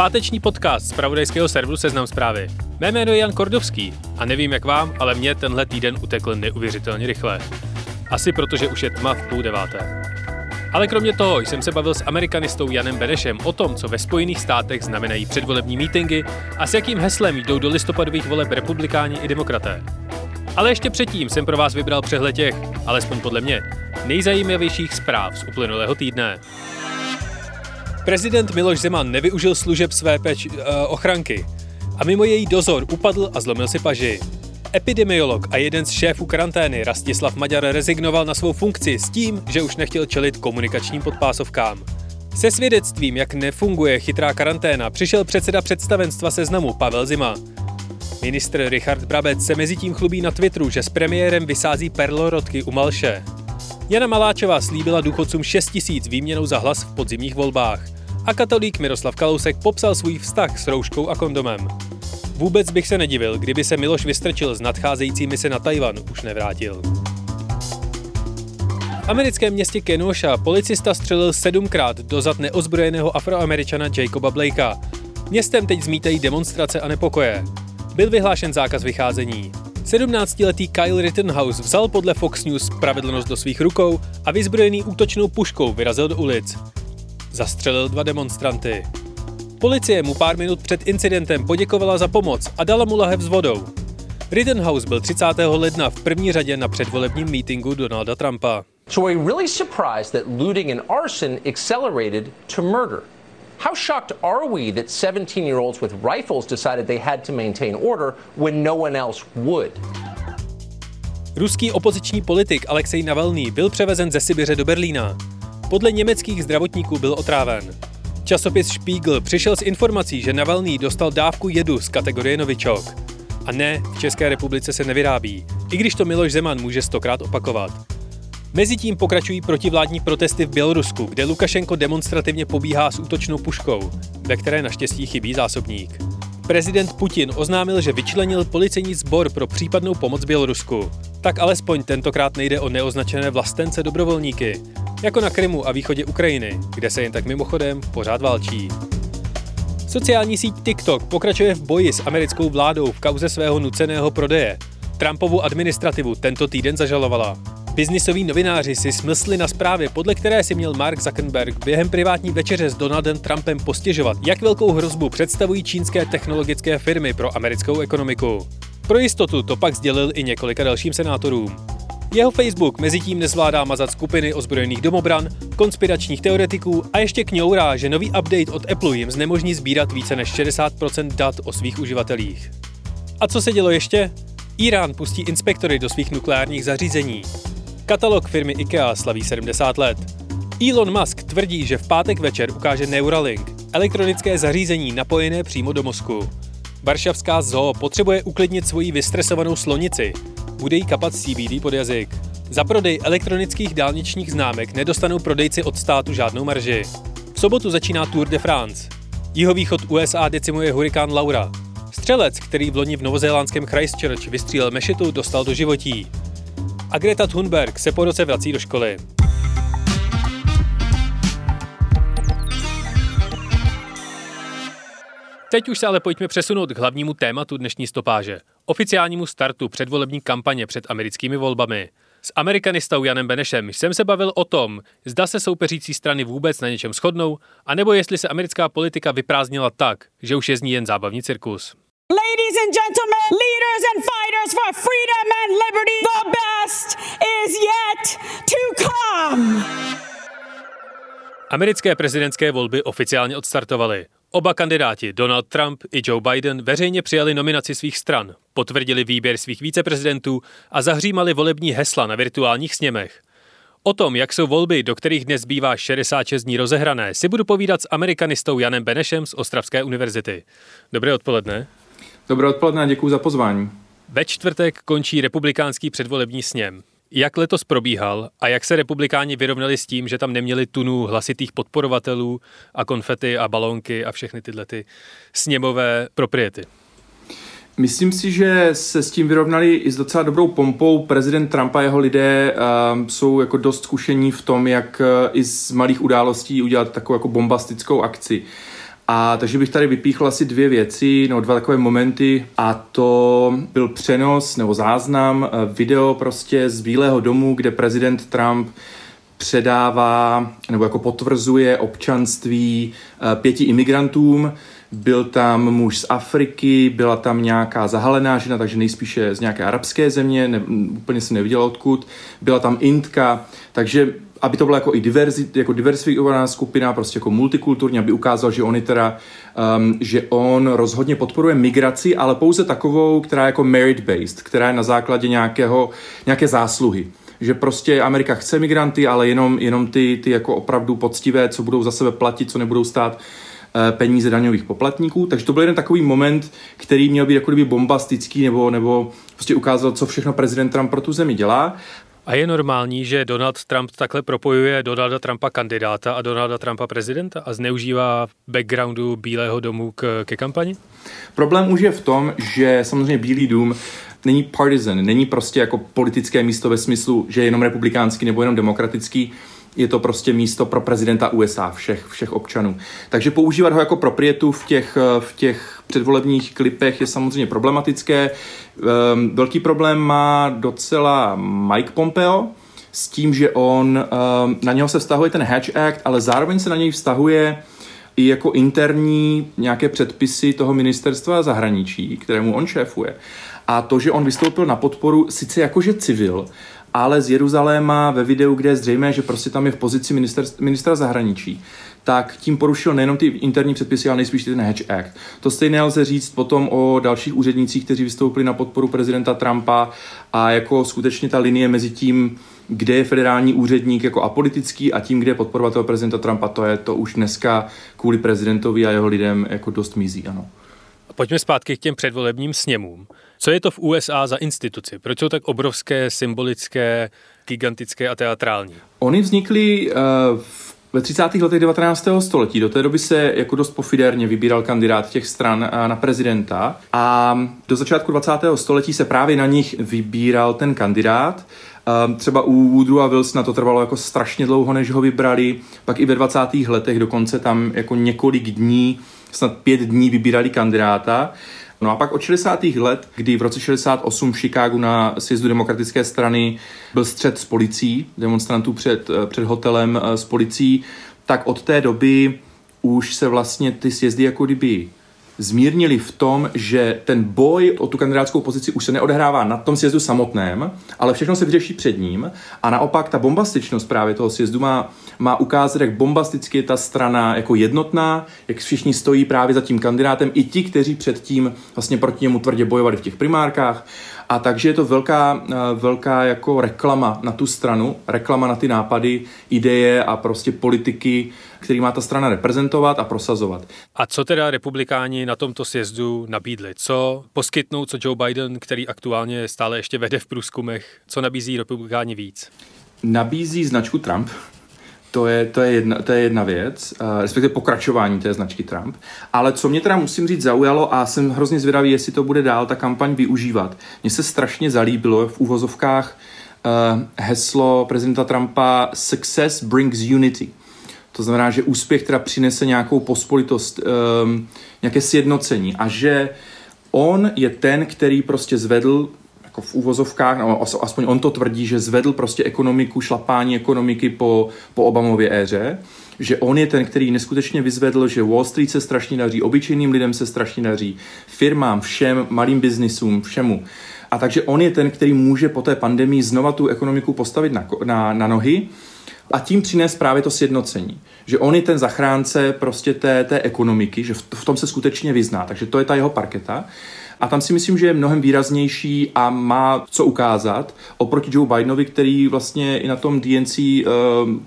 Páteční podcast z pravodejského serveru Seznam zprávy. Mé jméno je Jan Kordovský a nevím jak vám, ale mě tenhle týden utekl neuvěřitelně rychle. Asi protože už je tma v půl deváté. Ale kromě toho jsem se bavil s amerikanistou Janem Benešem o tom, co ve Spojených státech znamenají předvolební mítingy a s jakým heslem jdou do listopadových voleb republikáni i demokraté. Ale ještě předtím jsem pro vás vybral přehled těch, alespoň podle mě, nejzajímavějších zpráv z uplynulého týdne. Prezident Miloš Zeman nevyužil služeb své peč, uh, ochranky a mimo její dozor upadl a zlomil si paži. Epidemiolog a jeden z šéfů karantény Rastislav Maďar rezignoval na svou funkci s tím, že už nechtěl čelit komunikačním podpásovkám. Se svědectvím, jak nefunguje chytrá karanténa, přišel předseda představenstva seznamu Pavel Zima. Ministr Richard Brabec se mezi tím chlubí na Twitteru, že s premiérem vysází perlorodky u Malše. Jana Maláčová slíbila důchodcům 6 tisíc výměnou za hlas v podzimních volbách. A katolík Miroslav Kalousek popsal svůj vztah s rouškou a kondomem. Vůbec bych se nedivil, kdyby se Miloš vystrčil z nadcházející mise na Tajvan, už nevrátil. V americkém městě Kenosha policista střelil sedmkrát do zad neozbrojeného afroameričana Jacoba Blakea. Městem teď zmítají demonstrace a nepokoje. Byl vyhlášen zákaz vycházení. 17-letý Kyle Rittenhouse vzal podle Fox News spravedlnost do svých rukou a vyzbrojený útočnou puškou vyrazil do ulic. Zastřelil dva demonstranty. Policie mu pár minut před incidentem poděkovala za pomoc a dala mu lahev s vodou. Rittenhouse byl 30. ledna v první řadě na předvolebním mítingu Donalda Trumpa. So are we really surprised that looting and arson accelerated to murder? How shocked are we that 17 year olds with rifles decided they had to maintain order when no one else would? Ruský opoziční politik Alexej Navalný byl převezen ze Sibiře do Berlína. Podle německých zdravotníků byl otráven. Časopis Spiegel přišel s informací, že Navalný dostal dávku jedu z kategorie Novičok. A ne, v České republice se nevyrábí, i když to Miloš Zeman může stokrát opakovat. Mezitím pokračují protivládní protesty v Bělorusku, kde Lukašenko demonstrativně pobíhá s útočnou puškou, ve které naštěstí chybí zásobník. Prezident Putin oznámil, že vyčlenil policejní sbor pro případnou pomoc Bělorusku. Tak alespoň tentokrát nejde o neoznačené vlastence dobrovolníky, jako na Krymu a východě Ukrajiny, kde se jen tak mimochodem pořád válčí. Sociální síť TikTok pokračuje v boji s americkou vládou v kauze svého nuceného prodeje. Trumpovu administrativu tento týden zažalovala. Biznisoví novináři si smysli na zprávě, podle které si měl Mark Zuckerberg během privátní večeře s Donaldem Trumpem postěžovat, jak velkou hrozbu představují čínské technologické firmy pro americkou ekonomiku. Pro jistotu to pak sdělil i několika dalším senátorům. Jeho Facebook mezi tím nezvládá mazat skupiny ozbrojených domobran, konspiračních teoretiků a ještě kňourá, že nový update od Apple jim znemožní sbírat více než 60% dat o svých uživatelích. A co se dělo ještě? Irán pustí inspektory do svých nukleárních zařízení. Katalog firmy IKEA slaví 70 let. Elon Musk tvrdí, že v pátek večer ukáže Neuralink, elektronické zařízení napojené přímo do mozku. Varšavská zoo potřebuje uklidnit svoji vystresovanou slonici. Bude jí kapat CBD pod jazyk. Za prodej elektronických dálničních známek nedostanou prodejci od státu žádnou marži. V sobotu začíná Tour de France. Jihovýchod USA decimuje hurikán Laura. Střelec, který v loni v novozélandském Christchurch vystřílel mešitu, dostal do životí. A Greta Thunberg se po roce vrací do školy. Teď už se ale pojďme přesunout k hlavnímu tématu dnešní stopáže. Oficiálnímu startu předvolební kampaně před americkými volbami. S amerikanistou Janem Benešem jsem se bavil o tom, zda se soupeřící strany vůbec na něčem shodnou, anebo jestli se americká politika vyprázdnila tak, že už je z ní jen zábavní cirkus. Ladies and gentlemen, leaders and fighters for freedom and liberty, the best is yet to come. Americké prezidentské volby oficiálně odstartovaly. Oba kandidáti, Donald Trump i Joe Biden, veřejně přijali nominaci svých stran, potvrdili výběr svých víceprezidentů a zahřímali volební hesla na virtuálních sněmech. O tom, jak jsou volby, do kterých dnes bývá 66 dní rozehrané, si budu povídat s amerikanistou Janem Benešem z Ostravské univerzity. Dobré odpoledne. Dobré odpoledne a děkuji za pozvání. Ve čtvrtek končí republikánský předvolební sněm. Jak letos probíhal a jak se republikáni vyrovnali s tím, že tam neměli tunu hlasitých podporovatelů a konfety a balónky a všechny tyhle ty sněmové propriety? Myslím si, že se s tím vyrovnali i s docela dobrou pompou. Prezident Trump a jeho lidé uh, jsou jako dost zkušení v tom, jak uh, i z malých událostí udělat takovou jako bombastickou akci. A takže bych tady vypíchl asi dvě věci, nebo dva takové momenty a to byl přenos nebo záznam, uh, video prostě z Bílého domu, kde prezident Trump předává nebo jako potvrzuje občanství pěti imigrantům, byl tam muž z Afriky, byla tam nějaká zahalená žena, takže nejspíše z nějaké arabské země, ne, úplně se neviděla odkud. Byla tam Indka, takže aby to byla jako i diverzi, jako diversifikovaná skupina, prostě jako multikulturní, aby ukázal, že on je teda, um, že on rozhodně podporuje migraci, ale pouze takovou, která je jako merit-based, která je na základě nějakého, nějaké zásluhy že prostě Amerika chce migranty, ale jenom, jenom ty, ty jako opravdu poctivé, co budou za sebe platit, co nebudou stát Eh, peníze daňových poplatníků. Takže to byl jeden takový moment, který měl být jako kdyby bombastický nebo, nebo prostě ukázal, co všechno prezident Trump pro tu zemi dělá. A je normální, že Donald Trump takhle propojuje Donalda Trumpa kandidáta a Donalda Trumpa prezidenta a zneužívá backgroundu Bílého domu k, ke kampani? Problém už je v tom, že samozřejmě Bílý dům není partisan, není prostě jako politické místo ve smyslu, že je jenom republikánský nebo jenom demokratický je to prostě místo pro prezidenta USA, všech, všech občanů. Takže používat ho jako proprietu v těch, v těch předvolebních klipech je samozřejmě problematické. Ehm, velký problém má docela Mike Pompeo, s tím, že on, ehm, na něho se vztahuje ten Hatch Act, ale zároveň se na něj vztahuje i jako interní nějaké předpisy toho ministerstva zahraničí, kterému on šéfuje. A to, že on vystoupil na podporu sice jakože civil, ale z Jeruzaléma ve videu, kde je zřejmé, že prostě tam je v pozici minister, ministra zahraničí, tak tím porušil nejenom ty interní předpisy, ale nejspíš ten Hedge Act. To stejné lze říct potom o dalších úřednících, kteří vystoupili na podporu prezidenta Trumpa a jako skutečně ta linie mezi tím, kde je federální úředník jako apolitický a tím, kde je podporovatel prezidenta Trumpa, to je to už dneska kvůli prezidentovi a jeho lidem jako dost mizí, ano. Pojďme zpátky k těm předvolebním sněmům. Co je to v USA za instituci? Proč jsou tak obrovské, symbolické, gigantické a teatrální? Oni vznikly uh, ve 30. letech 19. století. Do té doby se jako dost pofidérně vybíral kandidát těch stran eh, na prezidenta a do začátku 20. století se právě na nich vybíral ten kandidát. Eh, třeba u Woodrowa Wilsona to trvalo jako strašně dlouho, než ho vybrali. Pak i ve 20. letech dokonce tam jako několik dní, snad pět dní vybírali kandidáta. No a pak od 60. let, kdy v roce 68 v Chicagu na sjezdu demokratické strany byl střed s policií, demonstrantů před, eh, před hotelem eh, s policií, tak od té doby už se vlastně ty sjezdy jako kdyby zmírnili v tom, že ten boj o tu kandidátskou pozici už se neodehrává na tom sjezdu samotném, ale všechno se vyřeší před ním. A naopak ta bombastičnost právě toho sjezdu má, má ukázat, jak bombasticky je ta strana jako jednotná, jak všichni stojí právě za tím kandidátem, i ti, kteří předtím vlastně proti němu tvrdě bojovali v těch primárkách. A takže je to velká, eh, velká jako reklama na tu stranu, reklama na ty nápady, ideje a prostě politiky, který má ta strana reprezentovat a prosazovat. A co teda republikáni na tomto sjezdu nabídli? Co poskytnou, co Joe Biden, který aktuálně stále ještě vede v průzkumech, co nabízí republikáni víc? Nabízí značku Trump, to je, to je, jedna, to je jedna věc, uh, respektive pokračování té značky Trump. Ale co mě teda musím říct zaujalo a jsem hrozně zvědavý, jestli to bude dál ta kampaň využívat. Mně se strašně zalíbilo v úvozovkách uh, heslo prezidenta Trumpa Success brings unity. To znamená, že úspěch teda přinese nějakou pospolitost, um, nějaké sjednocení a že on je ten, který prostě zvedl jako v úvozovkách, no, aspoň on to tvrdí, že zvedl prostě ekonomiku, šlapání ekonomiky po, po Obamově éře, že on je ten, který neskutečně vyzvedl, že Wall Street se strašně daří, obyčejným lidem se strašně daří, firmám, všem, malým biznisům, všemu. A takže on je ten, který může po té pandemii znova tu ekonomiku postavit na, na, na nohy a tím přinést právě to sjednocení. Že on je ten zachránce prostě té, té ekonomiky, že v, v tom se skutečně vyzná. Takže to je ta jeho parketa. A tam si myslím, že je mnohem výraznější a má co ukázat oproti Joe Bidenovi, který vlastně i na tom DNC uh,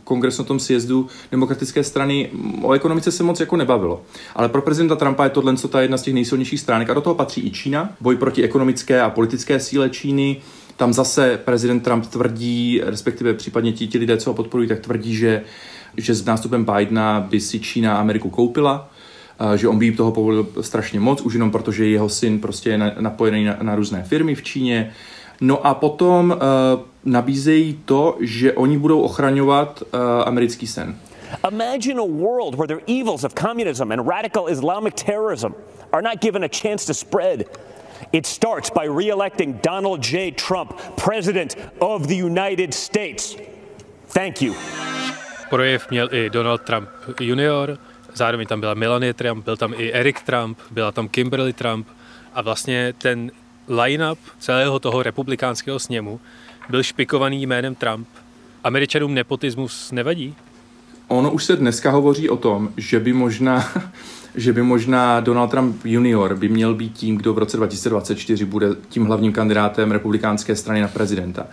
kongresu, na tom sjezdu demokratické strany o ekonomice se moc jako nebavilo. Ale pro prezidenta Trumpa je tohle ta jedna z těch nejsilnějších stránek a do toho patří i Čína, boj proti ekonomické a politické síle Číny, tam zase prezident Trump tvrdí, respektive případně ti, ti lidé, co ho podporují, tak tvrdí, že, že s nástupem Bidena by si Čína Ameriku koupila, že on by jim toho povolil strašně moc, už jenom protože jeho syn prostě je napojený na, na různé firmy v Číně. No a potom uh, nabízejí to, že oni budou ochraňovat uh, americký sen. Imagine a world where the evils of communism and radical Islamic terrorism are not given a chance to spread. It starts by re-electing Donald J. Trump, President of the United States. Thank you. Projev měl i Donald Trump junior, zároveň tam byla Melania Trump, byl tam i Eric Trump, byla tam Kimberly Trump a vlastně ten line-up celého toho republikánského sněmu byl špikovaný jménem Trump. Američanům nepotismus nevadí? Ono už se dneska hovoří o tom, že by možná že by možná Donald Trump junior by měl být tím, kdo v roce 2024 bude tím hlavním kandidátem republikánské strany na prezidenta.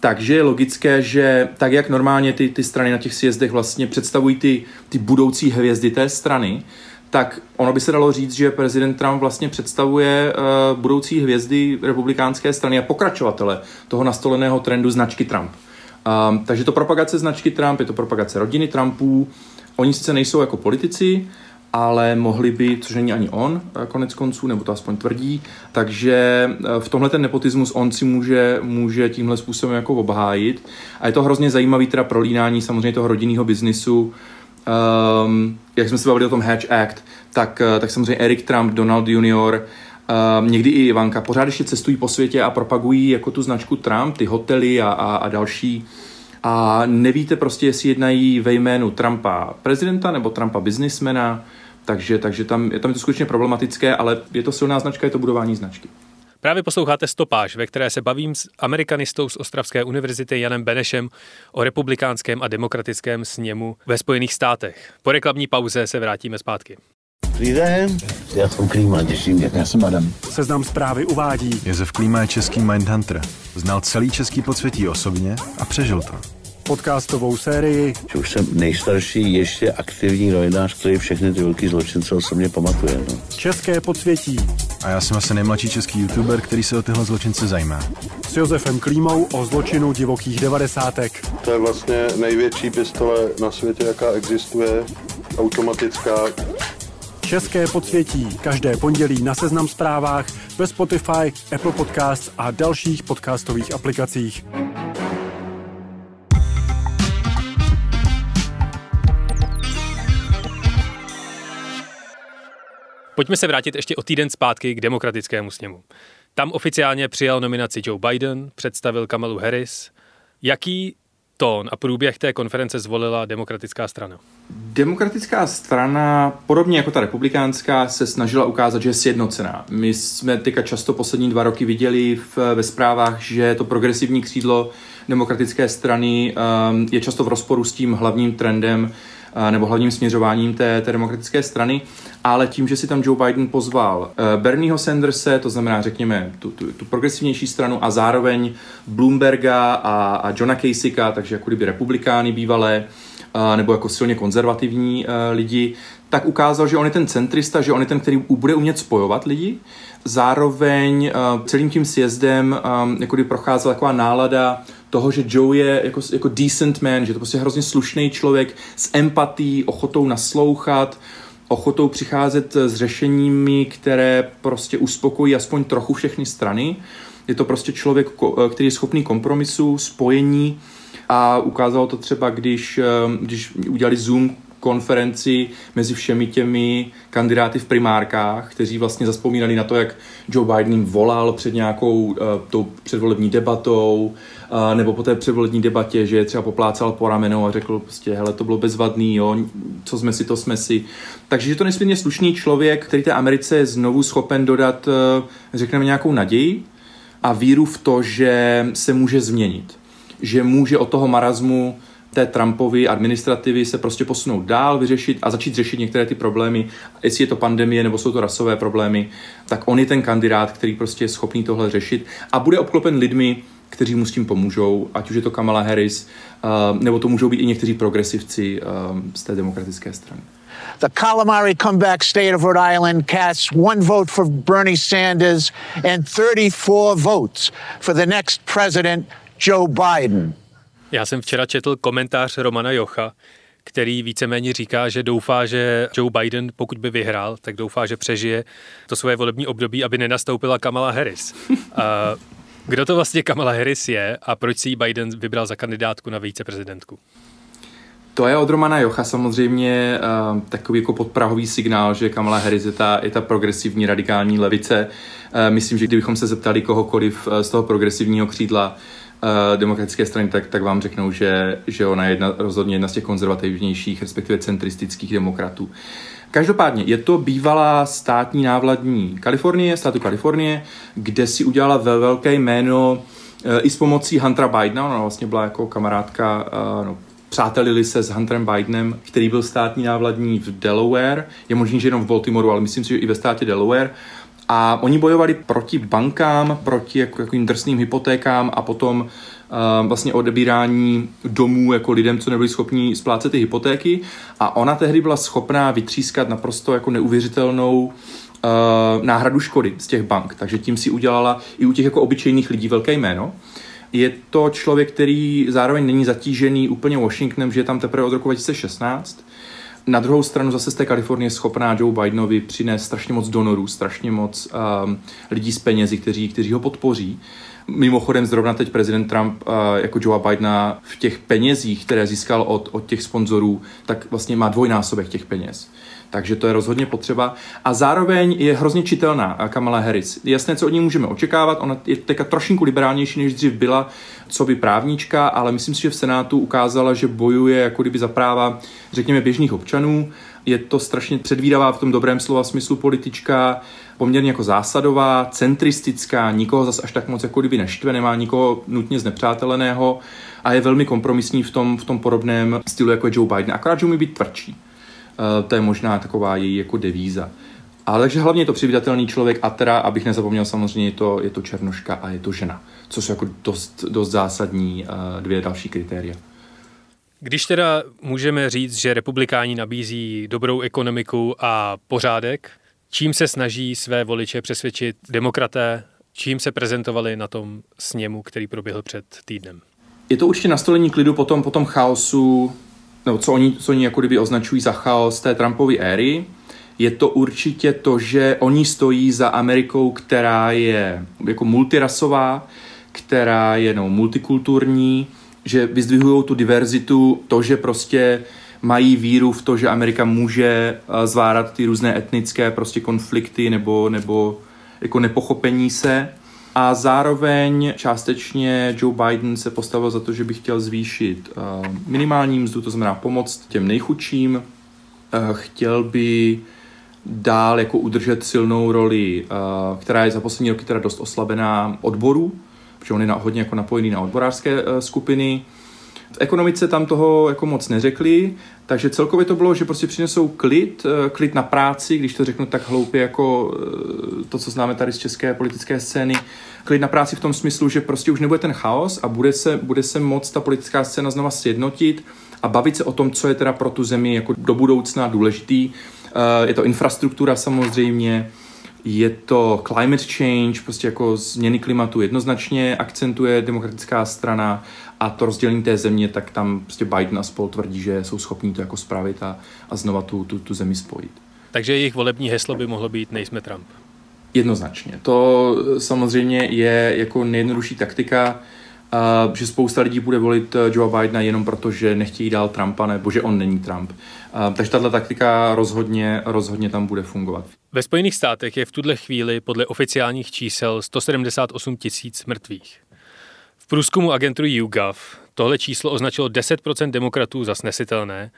Takže je logické, že tak, jak normálně ty, ty strany na těch sjezdech vlastně představují ty, ty budoucí hvězdy té strany, tak ono by se dalo říct, že prezident Trump vlastně představuje uh, budoucí hvězdy republikánské strany a pokračovatele toho nastoleného trendu značky Trump. Um, takže to propagace značky Trump, je to propagace rodiny Trumpů. Oni sice nejsou jako politici, ale mohli by, což není ani on, eh, konec konců, nebo to aspoň tvrdí, takže eh, v tomhle ten nepotismus on si může, může tímhle způsobem jako obhájit. A je to hrozně zajímavý teda prolínání samozřejmě toho rodinného biznisu, um, jak jsme se bavili o tom Hatch Act, tak, eh, tak samozřejmě Eric Trump, Donald Jr., Um, někdy i Ivanka pořád ještě cestují po světě a propagují jako tu značku Trump, ty hotely a, a, a další. A nevíte prostě, jestli jednají ve jménu Trumpa prezidenta nebo Trumpa biznismena, takže, takže tam, tam je to skutečně problematické, ale je to silná značka, je to budování značky. Právě posloucháte Stopáž, ve které se bavím s amerikanistou z Ostravské univerzity Janem Benešem o republikánském a demokratickém sněmu ve Spojených státech. Po reklamní pauze se vrátíme zpátky. Dobrý den, já jsem Klíma, těším mě. Já jsem Adam. Seznam zprávy uvádí. Jezef Klíma je český Mindhunter. Znal celý český podsvětí osobně a přežil to podcastovou sérii. Že už jsem nejstarší ještě aktivní novinář, který všechny ty velký zločince osobně pamatuje. No. České podsvětí. A já jsem asi nejmladší český youtuber, který se o tyhle zločince zajímá. S Josefem Klímou o zločinu divokých devadesátek. To je vlastně největší pistole na světě, jaká existuje, automatická. České podsvětí. Každé pondělí na Seznam zprávách, ve Spotify, Apple Podcasts a dalších podcastových aplikacích. Pojďme se vrátit ještě o týden zpátky k demokratickému sněmu. Tam oficiálně přijal nominaci Joe Biden, představil Kamalu Harris. Jaký tón a průběh té konference zvolila demokratická strana? Demokratická strana, podobně jako ta republikánská, se snažila ukázat, že je sjednocená. My jsme teďka často poslední dva roky viděli v, ve zprávách, že to progresivní křídlo demokratické strany um, je často v rozporu s tím hlavním trendem nebo hlavním směřováním té, té demokratické strany, ale tím, že si tam Joe Biden pozval eh, Bernieho Sanderse, to znamená, řekněme, tu, tu, tu progresivnější stranu a zároveň Bloomberga a, a Johna Kasicka, takže jako kdyby republikány bývalé, nebo jako silně konzervativní eh, lidi, tak ukázal, že on je ten centrista, že on je ten, který bude umět spojovat lidi. Zároveň uh, celým tím sjezdem um, jako kdy procházela taková nálada toho, že Joe je jako, jako decent man, že to prostě hrozně slušný člověk s empatí, ochotou naslouchat, ochotou přicházet s řešeními, které prostě uspokojí aspoň trochu všechny strany. Je to prostě člověk, který je schopný kompromisu, spojení a ukázalo to třeba, když, když udělali Zoom konferenci mezi všemi těmi kandidáty v primárkách, kteří vlastně zaspomínali na to, jak Joe Biden jim volal před nějakou uh, tou předvolební debatou, uh, nebo po té předvolební debatě, že je třeba poplácal po ramenou a řekl prostě, hele, to bylo bezvadný, jo, co jsme si, to jsme si. Takže je to nesmírně slušný člověk, který té Americe je znovu schopen dodat, uh, řekneme, nějakou naději a víru v to, že se může změnit. Že může od toho marazmu té Trumpovy administrativy se prostě posunout dál, vyřešit a začít řešit některé ty problémy, jestli je to pandemie nebo jsou to rasové problémy, tak on je ten kandidát, který prostě je schopný tohle řešit a bude obklopen lidmi, kteří mu s tím pomůžou, ať už je to Kamala Harris, uh, nebo to můžou být i někteří progresivci uh, z té demokratické strany. The Calamari comeback state of Rhode Island casts one vote for Bernie Sanders and 34 votes for the next president, Joe Biden. Já jsem včera četl komentář Romana Jocha, který víceméně říká, že doufá, že Joe Biden, pokud by vyhrál, tak doufá, že přežije to svoje volební období, aby nenastoupila Kamala Harris. A kdo to vlastně Kamala Harris je a proč si ji Biden vybral za kandidátku na viceprezidentku? To je od Romana Jocha samozřejmě uh, takový jako podprahový signál, že Kamala Harris je ta, je ta progresivní radikální levice. Uh, myslím, že kdybychom se zeptali kohokoliv z toho progresivního křídla uh, demokratické strany, tak, tak vám řeknou, že, že ona je jedna, rozhodně jedna z těch konzervativnějších, respektive centristických demokratů. Každopádně je to bývalá státní návladní Kalifornie, státu Kalifornie, kde si udělala ve velké jméno i s pomocí Huntera Bidena, ona vlastně byla jako kamarádka, no, přátelili se s Hunterem Bidenem, který byl státní návladní v Delaware, je možný, že jenom v Baltimoreu, ale myslím si, že i ve státě Delaware. A oni bojovali proti bankám, proti jako, jako drsným hypotékám a potom uh, vlastně odebírání domů jako lidem, co nebyli schopni splácet ty hypotéky. A ona tehdy byla schopná vytřískat naprosto jako neuvěřitelnou uh, náhradu škody z těch bank. Takže tím si udělala i u těch jako obyčejných lidí velké jméno. Je to člověk, který zároveň není zatížený úplně Washingtonem, že je tam teprve od roku 2016. Na druhou stranu zase z té Kalifornie schopná Joe Bidenovi přinést strašně moc donorů, strašně moc um, lidí s penězi, kteří, kteří ho podpoří. Mimochodem zrovna teď prezident Trump uh, jako Joe Bidena v těch penězích, které získal od, od těch sponzorů, tak vlastně má dvojnásobek těch peněz. Takže to je rozhodně potřeba. A zároveň je hrozně čitelná Kamala Harris. Jasné, co od ní můžeme očekávat. Ona je teďka trošinku liberálnější, než dřív byla, co by právnička, ale myslím si, že v Senátu ukázala, že bojuje jako kdyby za práva, řekněme, běžných občanů. Je to strašně předvídavá v tom dobrém slova smyslu politička, poměrně jako zásadová, centristická, nikoho zas až tak moc jako kdyby neštve, nemá nikoho nutně znepřáteleného a je velmi kompromisní v tom, v tom podobném stylu jako je Joe Biden. Akorát, že umí být tvrdší. Eh, to je možná taková její jako devíza. Ale takže hlavně je to přivítatelný člověk a teda, abych nezapomněl, samozřejmě je to, je to černoška a je to žena, což jsou jako dost, dost zásadní eh, dvě další kritéria. Když teda můžeme říct, že republikáni nabízí dobrou ekonomiku a pořádek, čím se snaží své voliče přesvědčit demokraté, čím se prezentovali na tom sněmu, který proběhl před týdnem? Je to určitě nastolení klidu po tom, po tom chaosu nebo co oni, co oni jako kdyby označují za chaos té Trumpovy éry, je to určitě to, že oni stojí za Amerikou, která je jako multirasová, která je no, multikulturní, že vyzdvihují tu diverzitu, to, že prostě mají víru v to, že Amerika může eh, zvárat ty různé etnické prostě konflikty nebo, nebo jako nepochopení se. A zároveň částečně Joe Biden se postavil za to, že by chtěl zvýšit uh, minimální mzdu, to znamená pomoct těm nejchudším. Uh, chtěl by dál jako udržet silnou roli, uh, která je za poslední roky teda dost oslabená odborů, protože on je hodně jako napojený na odborářské skupiny. Ekonomice tam toho jako moc neřekli, takže celkově to bylo, že prostě přinesou klid, eh, klid na práci, když to řeknu tak hloupě jako eh, to, co známe tady z české politické scény, klid na práci v tom smyslu, že prostě už nebude ten chaos a bude se, bude se moc ta politická scéna znova sjednotit a bavit se o tom, co je teda pro tu zemi jako do budoucna důležitý. Eh, je to infrastruktura samozřejmě, je to climate change, prostě jako změny klimatu jednoznačně akcentuje demokratická strana a to rozdělení té země, tak tam prostě Biden a spol tvrdí, že jsou schopní to jako spravit a, a znova tu, tu, tu zemi spojit. Takže jejich volební heslo by mohlo být nejsme Trump. Jednoznačně. To samozřejmě je jako nejjednodušší taktika, Uh, že spousta lidí bude volit Joe Bidena jenom proto, že nechtějí dál Trumpa nebo že on není Trump. Uh, takže tato taktika rozhodně, rozhodně tam bude fungovat. Ve Spojených státech je v tuhle chvíli podle oficiálních čísel 178 tisíc mrtvých průzkumu agentury YouGov tohle číslo označilo 10% demokratů za snesitelné,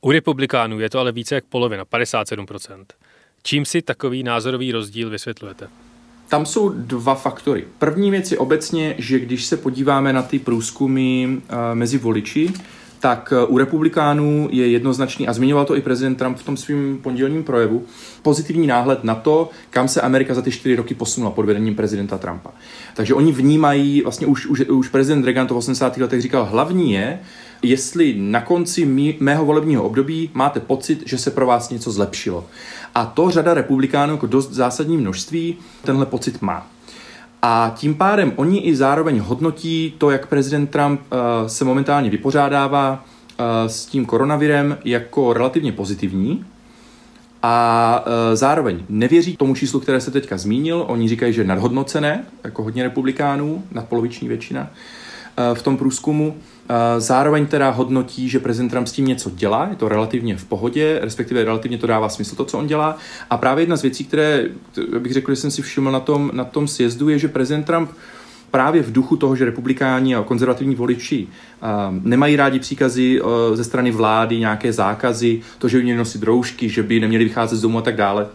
u republikánů je to ale více jak polovina, 57%. Čím si takový názorový rozdíl vysvětlujete? Tam jsou dva faktory. První věc je obecně, že když se podíváme na ty průzkumy uh, mezi voliči, tak eh, u republikánů je jednoznačný, a zmiňoval to i prezident Trump v tom svém pondělním projevu, pozitivní náhled na to, kam se Amerika za ty čtyři roky posunula pod vedením prezidenta Trumpa. Takže oni vnímají, vlastně už, už, už prezident Reagan to v 80. letech říkal, hlavní je, jestli na konci mý, mého volebního období máte pocit, že se pro vás něco zlepšilo. A to řada republikánů jako dost zásadní množství tenhle pocit má. A tím pádem oni i zároveň hodnotí to, jak prezident Trump uh, se momentálně vypořádává uh, s tím koronavirem jako relativně pozitivní. A uh, zároveň nevěří tomu číslu, které se teďka zmínil. Oni říkají, že nadhodnocené, jako hodně republikánů, nadpoloviční většina v tom průzkumu. Eh, zároveň teda hodnotí, že prezident Trump s tím něco dělá, je to relativně v pohodě, respektive relativně to dává smysl to, co on dělá. A právě jedna z věcí, které bych řekl, že jsem si všiml na tom, na tom sjezdu, je, že prezident Trump právě v duchu toho, že republikáni a konzervativní voliči uh, nemají rádi příkazy uh, ze strany vlády, nějaké zákazy, to, že by měli nosit roušky, že by neměli vycházet z domu a tak dále,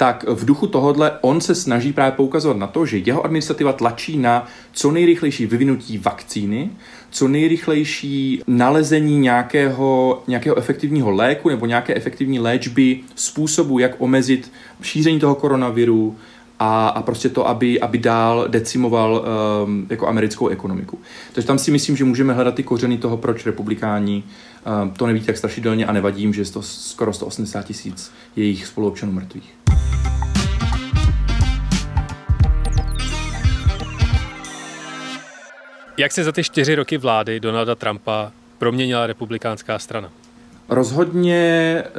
tak v duchu tohodle on se snaží právě poukazovat na to, že jeho administrativa tlačí na co nejrychlejší vyvinutí vakcíny, co nejrychlejší nalezení nějakého, nějakého efektivního léku nebo nějaké efektivní léčby, způsobu, jak omezit šíření toho koronaviru a, a prostě to, aby, aby dál decimoval um, jako americkou ekonomiku. Takže tam si myslím, že můžeme hledat ty kořeny toho, proč republikáni um, to nevidí tak strašidelně a nevadí jim, že je to skoro 180 tisíc jejich spoluobčanů mrtvých. Jak se za ty čtyři roky vlády Donalda Trumpa proměnila republikánská strana? Rozhodně eh,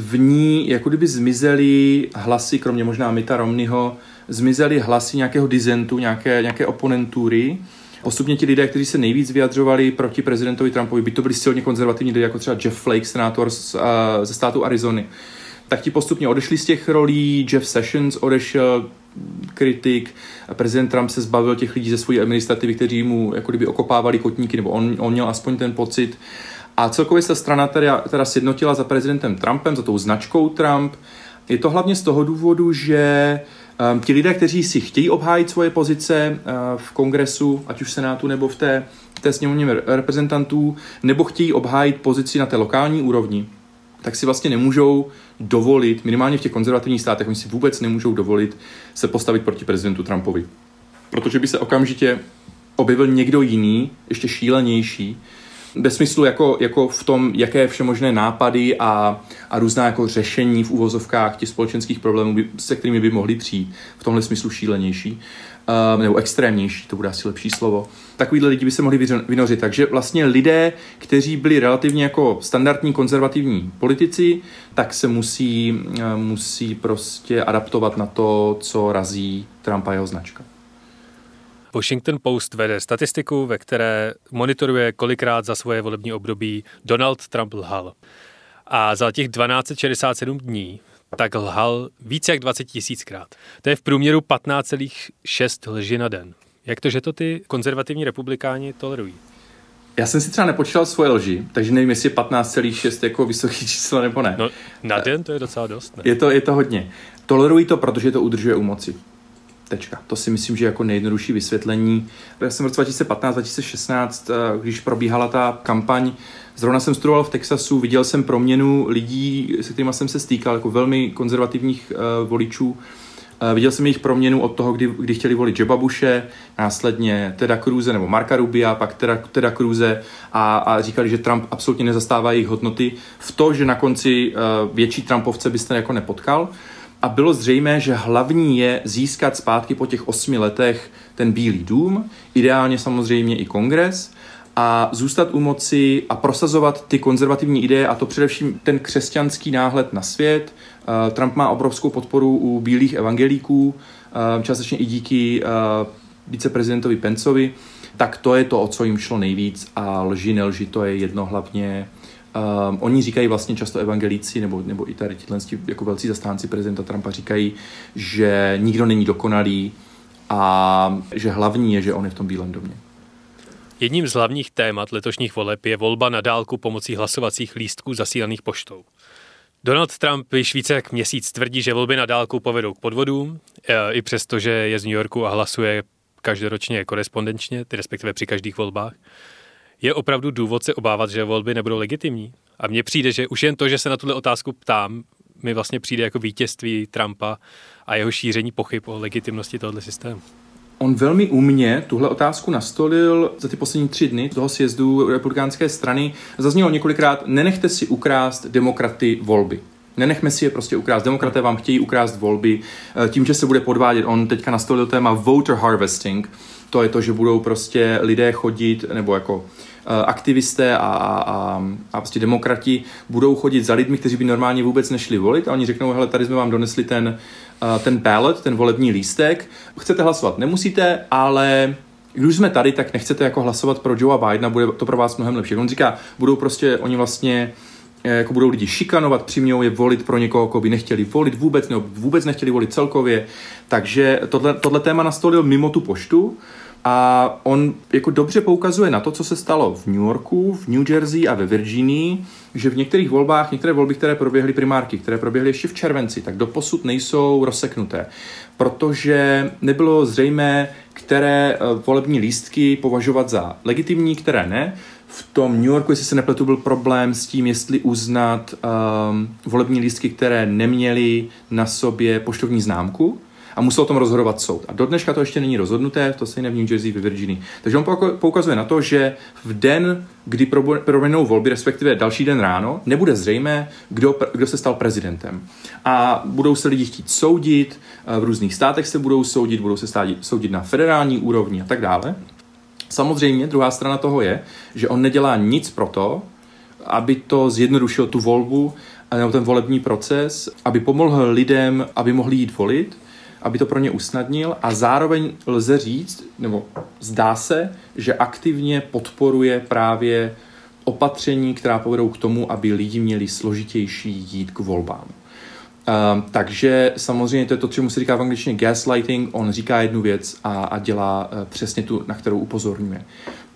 v ní jako kdyby zmizely hlasy, kromě možná Mita Romneyho, zmizely hlasy nějakého dizentu, nějaké, nějaké oponentury. Postupně ti lidé, kteří se nejvíc vyjadřovali proti prezidentovi Trumpovi, by to byli silně konzervativní lidé, jako třeba Jeff Flake, senátor z, ze státu Arizony, tak ti postupně odešli z těch rolí, Jeff Sessions odešel, kritik, prezident Trump se zbavil těch lidí ze své administrativy, kteří mu jako kdyby okopávali kotníky, nebo on, on měl aspoň ten pocit. A celkově se strana teda, teda sjednotila za prezidentem Trumpem, za tou značkou Trump. Je to hlavně z toho důvodu, že um, ti lidé, kteří si chtějí obhájit svoje pozice uh, v kongresu, ať už v senátu nebo v té, té sněmovně reprezentantů, nebo chtějí obhájit pozici na té lokální úrovni, tak si vlastně nemůžou dovolit, minimálně v těch konzervativních státech, oni si vůbec nemůžou dovolit se postavit proti prezidentu Trumpovi. Protože by se okamžitě objevil někdo jiný, ještě šílenější, ve smyslu jako, jako v tom, jaké všemožné nápady a, a různá jako řešení v úvozovkách těch společenských problémů, by, se kterými by mohli přijít, v tomhle smyslu šílenější uh, nebo extrémnější, to bude asi lepší slovo, takovýhle lidi by se mohli vynořit. Takže vlastně lidé, kteří byli relativně jako standardní konzervativní politici, tak se musí, uh, musí prostě adaptovat na to, co razí Trumpa jeho značka. Washington Post vede statistiku, ve které monitoruje, kolikrát za svoje volební období Donald Trump lhal. A za těch 1267 dní tak lhal více jak 20 tisíckrát. To je v průměru 15,6 lži na den. Jak to, že to ty konzervativní republikáni tolerují? Já jsem si třeba nepočítal svoje lži, takže nevím, jestli je 15,6 jako vysoký číslo nebo ne. No, na den to je docela dost, ne? Je to, je to hodně. Tolerují to, protože to udržuje u moci. Tečka. To si myslím, že jako nejjednodušší vysvětlení. Já jsem v roce 2015-2016, eh, když probíhala ta kampaň, zrovna jsem studoval v Texasu, viděl jsem proměnu lidí, se kterými jsem se stýkal, jako velmi konzervativních uh, voličů. Uh, viděl jsem jejich proměnu od toho, kdy, kdy chtěli volit Jeba Bushe, následně Teda Cruze nebo Marka Rubia, pak Teda, teda Cruze a, a říkali, že Trump absolutně nezastává jejich hodnoty v to, že na konci větší Trumpovce byste jako nepotkal a bylo zřejmé, že hlavní je získat zpátky po těch osmi letech ten Bílý dům, ideálně samozřejmě i kongres, a zůstat u moci a prosazovat ty konzervativní ideje, a to především ten křesťanský náhled na svět. Uh, Trump má obrovskou podporu u bílých evangelíků, uh, částečně i díky uh, viceprezidentovi Pencovi, tak to je to, o co jim šlo nejvíc a lži, nelži, to je jedno hlavně Um, oni říkají vlastně často evangelíci, nebo, nebo i tady tyhle jako velcí zastánci prezidenta Trumpa říkají, že nikdo není dokonalý a že hlavní je, že on je v tom bílém domě. Jedním z hlavních témat letošních voleb je volba na dálku pomocí hlasovacích lístků zasílaných poštou. Donald Trump již více jak měsíc tvrdí, že volby na dálku povedou k podvodům, e, i přesto, že je z New Yorku a hlasuje každoročně korespondenčně, respektive při každých volbách. Je opravdu důvod se obávat, že volby nebudou legitimní? A mně přijde, že už jen to, že se na tuhle otázku ptám, mi vlastně přijde jako vítězství Trumpa a jeho šíření pochyb o legitimnosti tohoto systému. On velmi umně tuhle otázku nastolil za ty poslední tři dny toho sjezdu republikánské strany. Zaznělo několikrát, nenechte si ukrást demokraty volby. Nenechme si je prostě ukrást. Demokraté vám chtějí ukrást volby eh, tím, že se bude podvádět. On teďka nastolil téma voter harvesting. To je to, že budou prostě lidé chodit, nebo jako eh, aktivisté a, a, a, a prostě demokrati budou chodit za lidmi, kteří by normálně vůbec nešli volit a oni řeknou, hele, tady jsme vám donesli ten, eh, ten ballot, ten volební lístek, chcete hlasovat, nemusíte, ale když jsme tady, tak nechcete jako hlasovat pro Joea Bidena, bude to pro vás mnohem lepší. On říká, budou prostě, oni vlastně Eh, jako budou lidi šikanovat, přimějou je volit pro někoho, koho by nechtěli volit vůbec, nebo vůbec nechtěli volit celkově. Takže tohle, tohle téma nastolil mimo tu poštu a on jako dobře poukazuje na to, co se stalo v New Yorku, v New Jersey a ve Virginii, že v některých volbách, některé volby, které proběhly primárky, které proběhly ještě v červenci, tak doposud nejsou rozseknuté, protože nebylo zřejmé, které eh, volební lístky považovat za legitimní, které ne. V tom New Yorku, jestli se nepletu, byl problém s tím, jestli uznat um, volební lístky, které neměly na sobě poštovní známku a musel o tom rozhodovat soud. A do dneška to ještě není rozhodnuté, to se v New Jersey, ve Virginii. Takže on poukazuje na to, že v den, kdy proběhnou volby, respektive další den ráno, nebude zřejmé, kdo, kdo se stal prezidentem. A budou se lidi chtít soudit, v různých státech se budou soudit, budou se soudit na federální úrovni a tak dále. Samozřejmě druhá strana toho je, že on nedělá nic pro to, aby to zjednodušil tu volbu nebo ten volební proces, aby pomohl lidem, aby mohli jít volit, aby to pro ně usnadnil a zároveň lze říct, nebo zdá se, že aktivně podporuje právě opatření, která povedou k tomu, aby lidi měli složitější jít k volbám. Um, takže samozřejmě to je to, čemu se říká v angličtině gaslighting. On říká jednu věc a, a dělá uh, přesně tu, na kterou upozorňuje.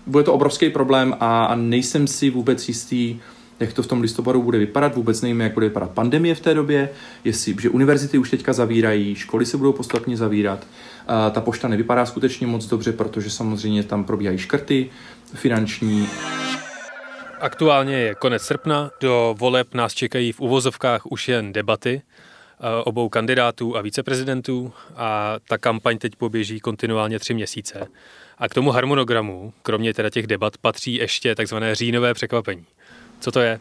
Bude to obrovský problém a, a nejsem si vůbec jistý, jak to v tom listopadu bude vypadat. Vůbec nevíme, jak bude vypadat pandemie v té době, jestli, že univerzity už teďka zavírají, školy se budou postupně zavírat. Uh, ta pošta nevypadá skutečně moc dobře, protože samozřejmě tam probíhají škrty finanční. Aktuálně je konec srpna, do voleb nás čekají v uvozovkách už jen debaty eh, obou kandidátů a viceprezidentů a ta kampaň teď poběží kontinuálně tři měsíce. A k tomu harmonogramu, kromě teda těch debat, patří ještě takzvané říjnové překvapení. Co to je?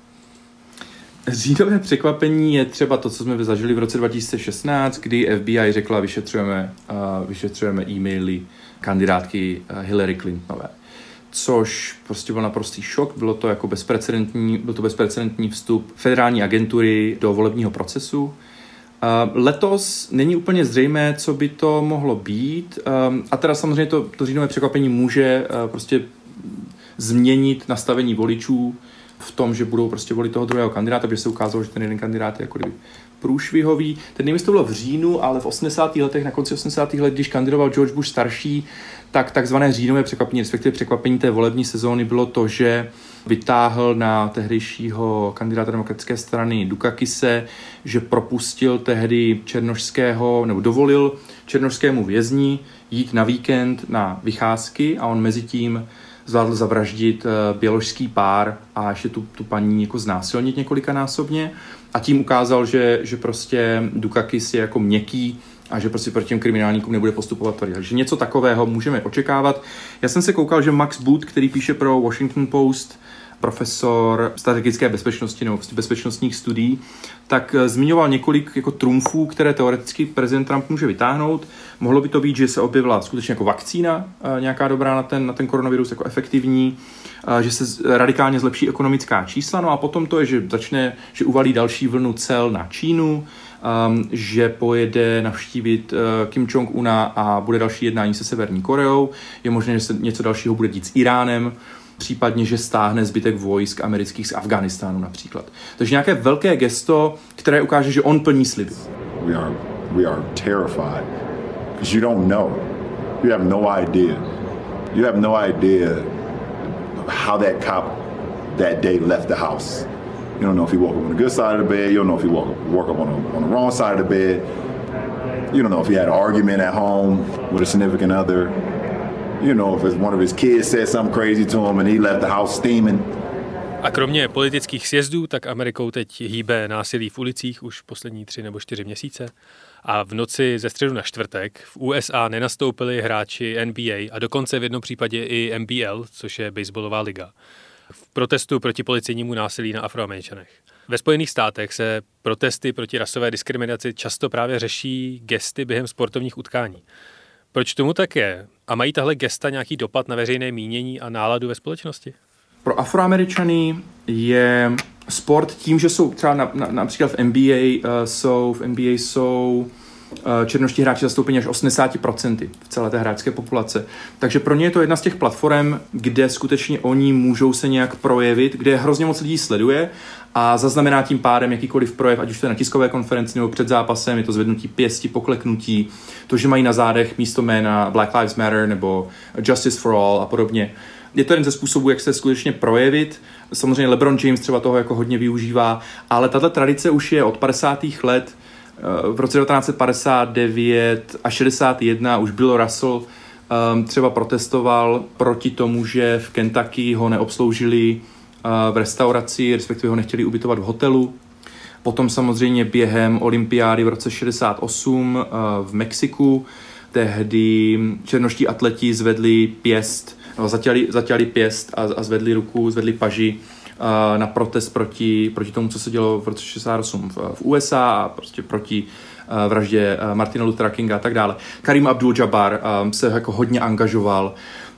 Říjnové překvapení je třeba to, co jsme zažili v roce 2016, kdy FBI řekla, vyšetřujeme, uh, vyšetřujeme e-maily kandidátky Hillary Clintonové což prostě byl naprostý šok. Bylo to jako bezprecedentní, byl to bezprecedentní vstup federální agentury do volebního procesu. Letos není úplně zřejmé, co by to mohlo být. A teda samozřejmě to, to říjnové překvapení může prostě změnit nastavení voličů v tom, že budou prostě volit toho druhého kandidáta, protože se ukázalo, že ten jeden kandidát je jako kdyby průšvihový. Ten nevím, to bylo v říjnu, ale v 80. letech, na konci 80. let, když kandidoval George Bush starší, tak takzvané říjnové překvapení, respektive překvapení té volební sezóny bylo to, že vytáhl na tehdejšího kandidáta demokratické strany Dukakise, že propustil tehdy černošského, nebo dovolil černošskému vězni jít na víkend na vycházky a on mezi tím zvládl zavraždit eh, běložský pár a ještě tu, tu paní jako znásilnit několikanásobně a tím ukázal, že, že prostě Dukakis je jako měkký a že prostě proti těm kriminálníkům nebude postupovat tvrdě. Takže něco takového můžeme očekávat. Já jsem se koukal, že Max Boot, který píše pro Washington Post, profesor strategické bezpečnosti nebo bezpečnostních studií, tak eh, zmiňoval několik jako trumfů, které teoreticky prezident Trump může vytáhnout. Mohlo by to být, že se objevila skutečně jako vakcína, eh, nějaká dobrá na ten, na ten koronavirus, jako efektivní, eh, že se radikálně zlepší ekonomická čísla, no a potom to je, že začne, že uvalí další vlnu cel na Čínu, um, že pojede navštívit uh, Kim Jong-una a bude další jednání se Severní Koreou. Je možné, že se něco dalšího bude dít s Iránem, případně, že stáhne zbytek vojsk amerických z Afganistánu například. Takže nějaké velké gesto, které ukáže, že on plní sliby. We are, we are terrified because you don't know. You have no idea. You have no idea how that cop that day left the house. You don't know if he woke up on the good side of the bed. You don't know if he woke woke up on, a, on the wrong side of the bed. You don't know if he had an argument at home with a significant other. You know, if one of his kids said something crazy to him and he left the house steaming. A kromě politických sjezdů, tak Amerikou teď hýbe násilí v ulicích už poslední tři nebo čtyři měsíce. A v noci ze středu na čtvrtek v USA nenastoupili hráči NBA a dokonce v jednom případě i MBL, což je baseballová liga, v protestu proti policejnímu násilí na afroameričanech. Ve Spojených státech se protesty proti rasové diskriminaci často právě řeší gesty během sportovních utkání. Proč tomu tak je? A mají tahle gesta nějaký dopad na veřejné mínění a náladu ve společnosti? Pro Afroameričany je sport tím, že jsou třeba na, na, například v NBA uh, jsou, v NBA jsou černoští hráči zastoupení až 80% v celé té hráčské populace. Takže pro ně je to jedna z těch platform, kde skutečně oni můžou se nějak projevit, kde hrozně moc lidí sleduje a zaznamená tím pádem jakýkoliv projev, ať už to je na tiskové konferenci nebo před zápasem, je to zvednutí pěsti, pokleknutí, to, že mají na zádech místo jména Black Lives Matter nebo Justice for All a podobně. Je to jeden ze způsobů, jak se skutečně projevit. Samozřejmě LeBron James třeba toho jako hodně využívá, ale tato tradice už je od 50. let. V roce 1959 a 61 už Bill Russell um, třeba protestoval proti tomu, že v Kentucky ho neobsloužili v restauraci, respektive ho nechtěli ubytovat v hotelu. Potom samozřejmě během olympiády v roce 68 v Mexiku, tehdy černoští atleti zvedli pěst, no, zatěli, zatěli pěst a, a zvedli ruku, zvedli paži na protest proti, proti tomu, co se dělo v roce 68 v, v USA a prostě proti vraždě Martina Luthera Kinga a tak dále. Karim Abdul-Jabbar se jako hodně angažoval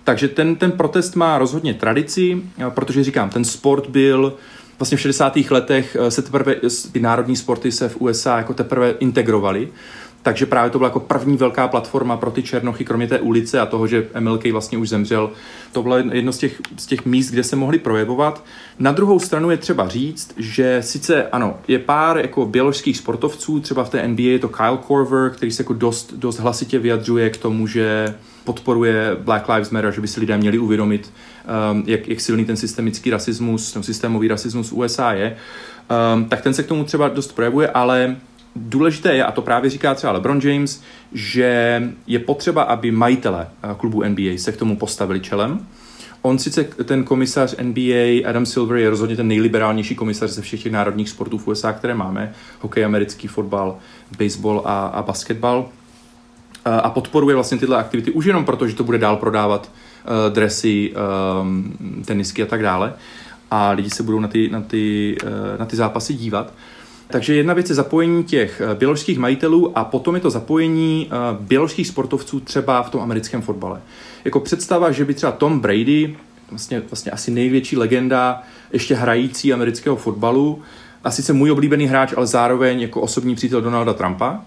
takže ten, ten protest má rozhodně tradici, protože říkám, ten sport byl vlastně v 60. letech se teprve, ty národní sporty se v USA jako teprve integrovaly. Takže právě to byla jako první velká platforma pro ty Černochy, kromě té ulice a toho, že MLK vlastně už zemřel. To bylo jedno z těch, z těch míst, kde se mohli projevovat. Na druhou stranu je třeba říct, že sice ano, je pár jako běložských sportovců, třeba v té NBA je to Kyle Korver, který se jako dost, dost hlasitě vyjadřuje k tomu, že podporuje Black Lives Matter, že by si lidé měli uvědomit, um, jak, jak silný ten systemický rasismus, nebo systémový rasismus USA je, um, tak ten se k tomu třeba dost projevuje, ale důležité je, a to právě říká třeba LeBron James, že je potřeba, aby majitele uh, klubu NBA se k tomu postavili čelem. On sice, ten komisař NBA Adam Silver je rozhodně ten nejliberálnější komisař ze všech těch národních sportů v USA, které máme. Hokej, americký fotbal, baseball a, a basketbal a podporuje vlastně tyhle aktivity už jenom proto, že to bude dál prodávat uh, dresy, um, tenisky a tak dále a lidi se budou na ty, na ty, uh, na ty zápasy dívat. Takže jedna věc je zapojení těch běložských majitelů a potom je to zapojení běložských sportovců třeba v tom americkém fotbale. Jako představa, že by třeba Tom Brady, vlastně, vlastně asi největší legenda ještě hrající amerického fotbalu, a sice můj oblíbený hráč, ale zároveň jako osobní přítel Donalda Trumpa,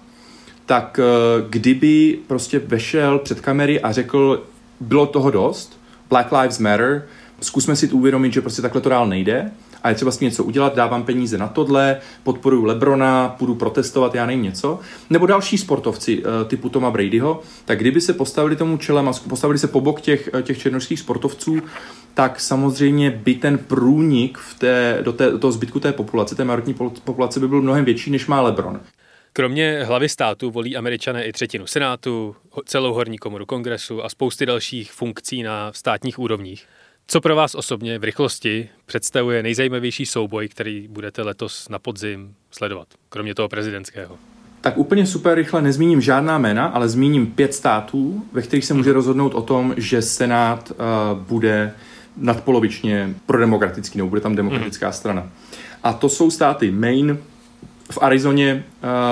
tak eh, kdyby prostě vešel před kamery a řekl, bylo toho dost, Black Lives Matter, zkusme si uvědomit, že prostě takhle to dál nejde a je třeba s tím něco udělat, dávám peníze na tohle, podporuji Lebrona, půjdu protestovat, já nevím něco, nebo další sportovci eh, typu Toma Bradyho, tak kdyby se postavili tomu čelem a postavili se po bok těch, eh, těch černožských sportovců, tak samozřejmě by ten průnik v té, do, té, do toho zbytku té populace, té národní populace by byl mnohem větší, než má Lebron. Kromě hlavy státu volí američané i třetinu senátu, celou horní komoru kongresu a spousty dalších funkcí na státních úrovních. Co pro vás osobně v rychlosti představuje nejzajímavější souboj, který budete letos na podzim sledovat, kromě toho prezidentského? Tak úplně super rychle nezmíním žádná jména, ale zmíním pět států, ve kterých se může rozhodnout o tom, že Senát uh, bude nadpolovičně prodemokratický, nebo bude tam demokratická mm. strana. A to jsou státy Maine, v Arizoně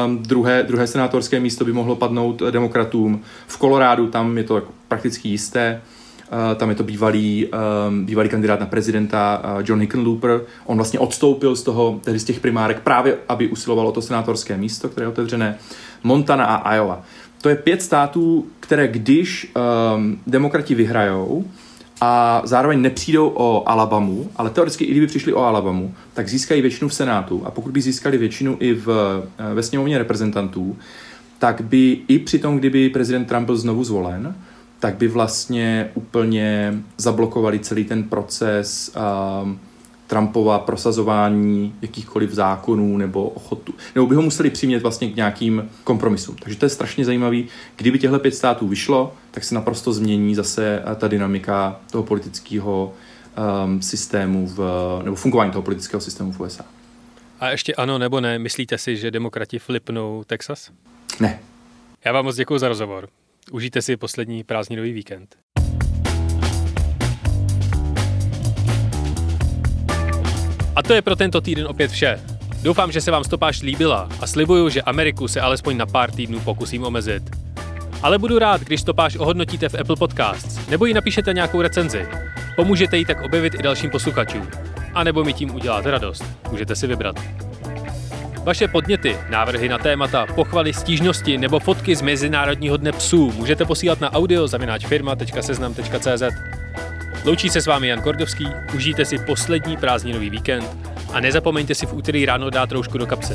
um, druhé, druhé senátorské místo by mohlo padnout demokratům. V Kolorádu tam je to jako prakticky jisté. Uh, tam je to bývalý, um, bývalý kandidát na prezidenta uh, John Hickenlooper. On vlastně odstoupil z toho, tedy z těch primárek právě, aby usiloval o to senátorské místo, které je otevřené. Montana a Iowa. To je pět států, které když um, demokrati vyhrajou, a zároveň nepřijdou o Alabamu, ale teoreticky i kdyby přišli o Alabamu, tak získají většinu v Senátu a pokud by získali většinu i v, eh, ve sněmovně reprezentantů, tak by i při tom, kdyby prezident Trump byl znovu zvolen, tak by vlastně úplně zablokovali celý ten proces um, Trumpova prosazování jakýchkoliv zákonů nebo ochotu, nebo by ho museli přimět vlastně k nějakým kompromisům. Takže to je strašně zajímavý. Kdyby těchto pět států vyšlo, tak se naprosto změní zase ta dynamika toho politického um, systému v, nebo fungování toho politického systému v USA. A ještě ano nebo ne, myslíte si, že demokrati flipnou Texas? Ne. Já vám moc děkuji za rozhovor. Užijte si poslední prázdninový víkend. A to je pro tento týden opět vše. Doufám, že se vám stopáž líbila a slibuju, že Ameriku se alespoň na pár týdnů pokusím omezit. Ale budu rád, když stopáž ohodnotíte v Apple Podcasts nebo ji napíšete nějakou recenzi. Pomůžete jí tak objevit i dalším posluchačům. A nebo mi tím uděláte radost. Můžete si vybrat. Vaše podněty, návrhy na témata, pochvaly, stížnosti nebo fotky z Mezinárodního dne psů můžete posílat na audio firma.seznam.cz. Loučí se s vámi Jan Kordovský, užijte si poslední prázdninový víkend a nezapomeňte si v úterý ráno dát roušku do kapsy.